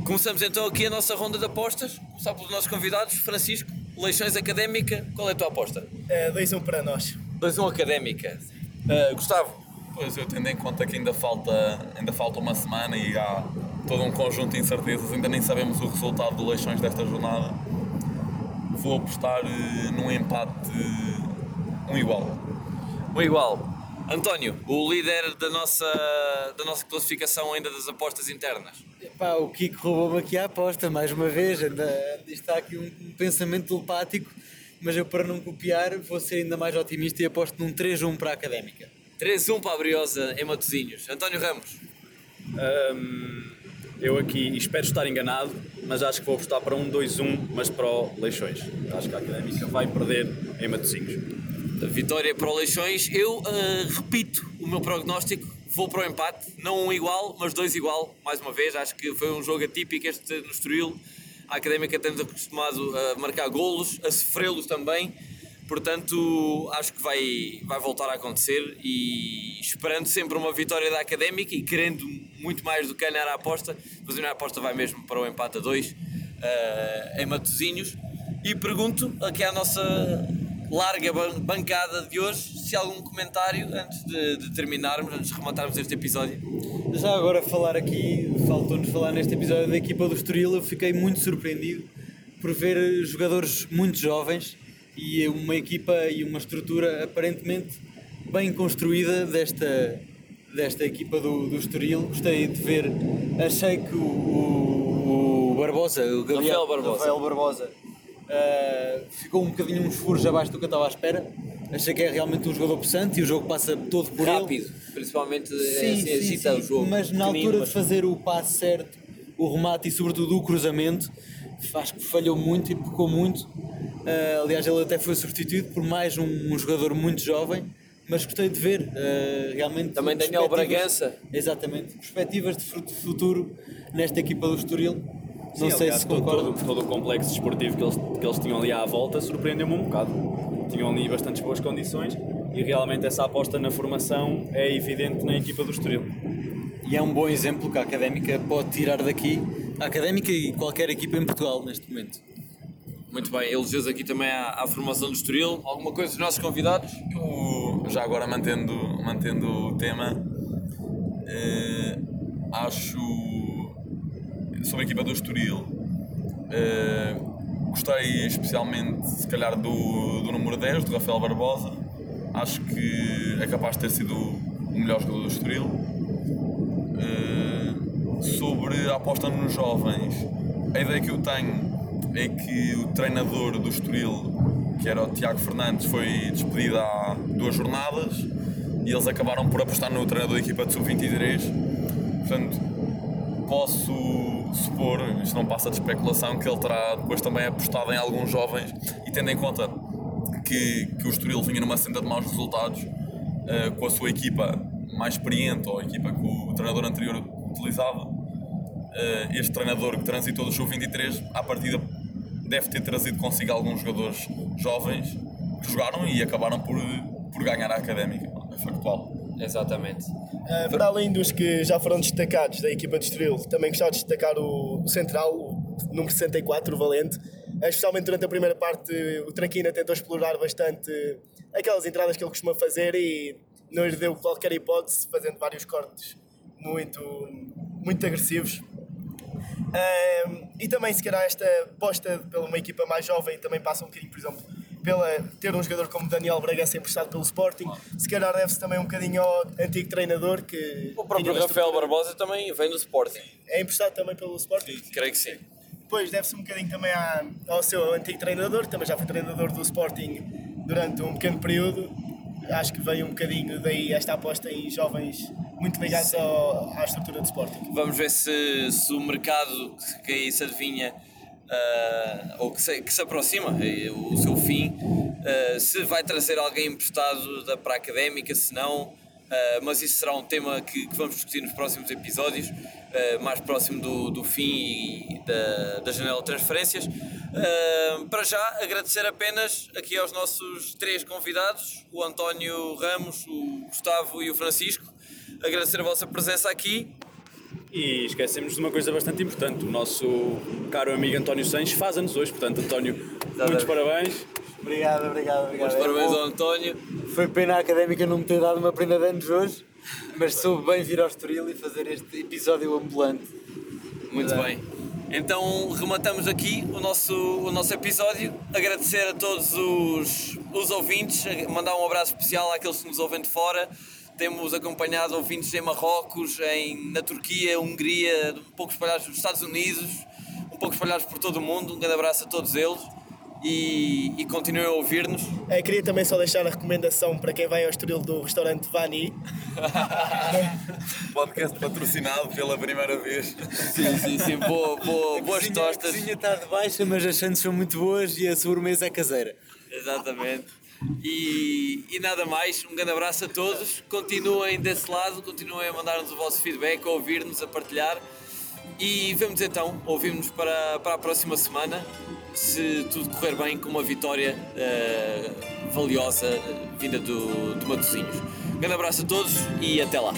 Começamos então aqui a nossa ronda de apostas, começar pelos nossos convidados, Francisco, Leixões Académica, qual é a tua aposta? É 2-1 para nós. 2-1 Académica. Eh, Gustavo, Pois eu tendo em conta que ainda falta, ainda falta uma semana e há todo um conjunto de incertezas, ainda nem sabemos o resultado do Leixões desta jornada, vou apostar eh, num empate eh, um igual. Um igual. António, o líder da nossa, da nossa classificação ainda das apostas internas. Epá, o Kiko roubou-me aqui a aposta, mais uma vez. Anda, está aqui um, um pensamento telepático, mas eu, para não copiar, vou ser ainda mais otimista e aposto num 3-1 para a académica. 3-1 para a Briosa em Matosinhos. António Ramos. Hum, eu aqui espero estar enganado, mas acho que vou apostar para um 2-1, mas para o Leixões. Acho que a Académica vai perder em Matosinhos. Vitória para o Leixões. Eu uh, repito o meu prognóstico. Vou para o empate, não um igual, mas dois igual, mais uma vez. Acho que foi um jogo atípico este no Estoril. A Académica temos acostumado a marcar golos, a sofrê-los também. Portanto, acho que vai, vai voltar a acontecer e esperando sempre uma vitória da Académica e querendo muito mais do que ganhar a aposta, mas a aposta vai mesmo para o empate a dois uh, em Matosinhos. E pergunto aqui à nossa larga bancada de hoje. Se há algum comentário antes de, de, terminarmos, antes de rematarmos este episódio. Já agora falar aqui, faltou-nos falar neste episódio da equipa do Estoril, eu fiquei muito surpreendido por ver jogadores muito jovens e uma equipa e uma estrutura aparentemente bem construída desta, desta equipa do, do Estoril. Gostei de ver, achei que o, o, o Barbosa, o Gabriel Rafael Barbosa, Rafael Barbosa Uh, ficou um bocadinho uns furos abaixo do que eu estava à espera. Achei que é realmente um jogador possante e o jogo passa todo por Rápido, ele. principalmente sim, assim, sim, agita o jogo. Mas na altura mas... de fazer o passe certo, o remate e sobretudo o cruzamento, acho que falhou muito e pecou muito. Uh, aliás, ele até foi substituído por mais um, um jogador muito jovem mas gostei de ver uh, realmente. Também Daniel Bragança. Exatamente, perspectivas de futuro nesta equipa do Estoril. Não sei aliás, se todo, todo, o complexo desportivo que eles, que eles tinham ali à volta surpreendeu-me um bocado. Tinham ali bastantes boas condições e realmente essa aposta na formação é evidente na equipa do Estoril. E é um bom exemplo que a Académica pode tirar daqui, a Académica e qualquer equipa em Portugal neste momento. Muito bem, elogios aqui também à, à, formação do Estoril. Alguma coisa dos nossos convidados? Eu, já agora mantendo, mantendo o tema, eh, acho sobre a equipa do Estoril. Uh, gostei especialmente, se calhar, do, do número 10, do Rafael Barbosa. Acho que é capaz de ter sido o melhor jogador do Estoril. Uh, sobre a aposta nos jovens, a ideia que eu tenho é que o treinador do Estoril, que era o Tiago Fernandes, foi despedido há duas jornadas e eles acabaram por apostar no treinador da equipa de sub-23. Portanto, posso supor, isto não passa de especulação, que ele terá depois também apostado em alguns jovens e tendo em conta que, que o Estoril vinha numa senda de maus resultados uh, com a sua equipa mais experiente ou a equipa que o treinador anterior utilizava, uh, este treinador que transitou do Sub-23, à partida deve ter trazido consigo alguns jogadores jovens que jogaram e acabaram por, por ganhar a académica, é factual. Exatamente. Uh, para além dos que já foram destacados da equipa de Estoril, também gostava de destacar o, central, o número 64, o Valente. Uh, especialmente durante a primeira parte, o Tranquina tentou explorar bastante aquelas entradas que ele costuma fazer e não lhe deu qualquer hipótese, fazendo vários cortes muito, muito agressivos. Uh, e também, se calhar, esta aposta pela uma equipa mais jovem também passa um bocadinho, por exemplo, pela ter um jogador como Daniel Bragança emprestado pelo Sporting, claro. se calhar deve-se também um bocadinho ao antigo treinador que. O próprio Rafael Barbosa também vem do Sporting. É emprestado também pelo Sporting? Sim, creio que sim. Depois deve-se um bocadinho também ao seu antigo treinador, que também já foi treinador do Sporting durante um pequeno período. Acho que veio um bocadinho daí esta aposta em jovens muito ligados ao, à estrutura do Sporting. Vamos ver se, se o mercado que aí se adivinha uh, ou que se, que se aproxima o seu fim, uh, se vai trazer alguém emprestado da para académica, se não, Uh, mas isso será um tema que, que, vamos discutir nos próximos episódios, mais próximo do, do fim da, da janela de transferências. Para já, agradecer apenas aqui aos nossos três convidados, o António Ramos, o Gustavo e o Francisco. Agradecer a vossa presença aqui e esquecemos de uma coisa bastante importante: o nosso caro amigo António Sanches faz anos hoje, portanto, António, muitos parabéns. Obrigado, obrigado, obrigado. Muitos parabéns ao António. Foi pena a académica não me ter dado uma prenda de anos hoje. mas soube bem vir ao Estoril e fazer este episódio ambulante. Muito É. bem. Então rematamos aqui o nosso, o nosso episódio. Agradecer a todos os, os ouvintes, mandar um abraço especial àqueles que nos ouvem de fora. Temos acompanhado ouvintes em Marrocos, em, na Turquia, Hungria, um pouco espalhados nos Estados Unidos, um pouco espalhados por todo o mundo. Um grande abraço a todos eles e, e continuem a ouvir-nos. Eh, queria também só deixar a recomendação para quem vai ao Estoril do restaurante Vani. Podcast patrocinado pela primeira vez. Sim, sim, sim. Boa, boa, boas Cozinha- tostas. A cozinha está de baixa, mas as sandes são muito boas e a sobremesa é caseira. Exatamente. E, e nada mais, um grande abraço a todos. Continuem desse lado, continuem a mandar-nos o vosso feedback, a ouvir-nos, a partilhar. E vemos então, ouvimos para, para a próxima semana, se tudo correr bem, com uma vitória eh, valiosa vinda do, do Matosinhos. Um grande abraço a todos e até lá.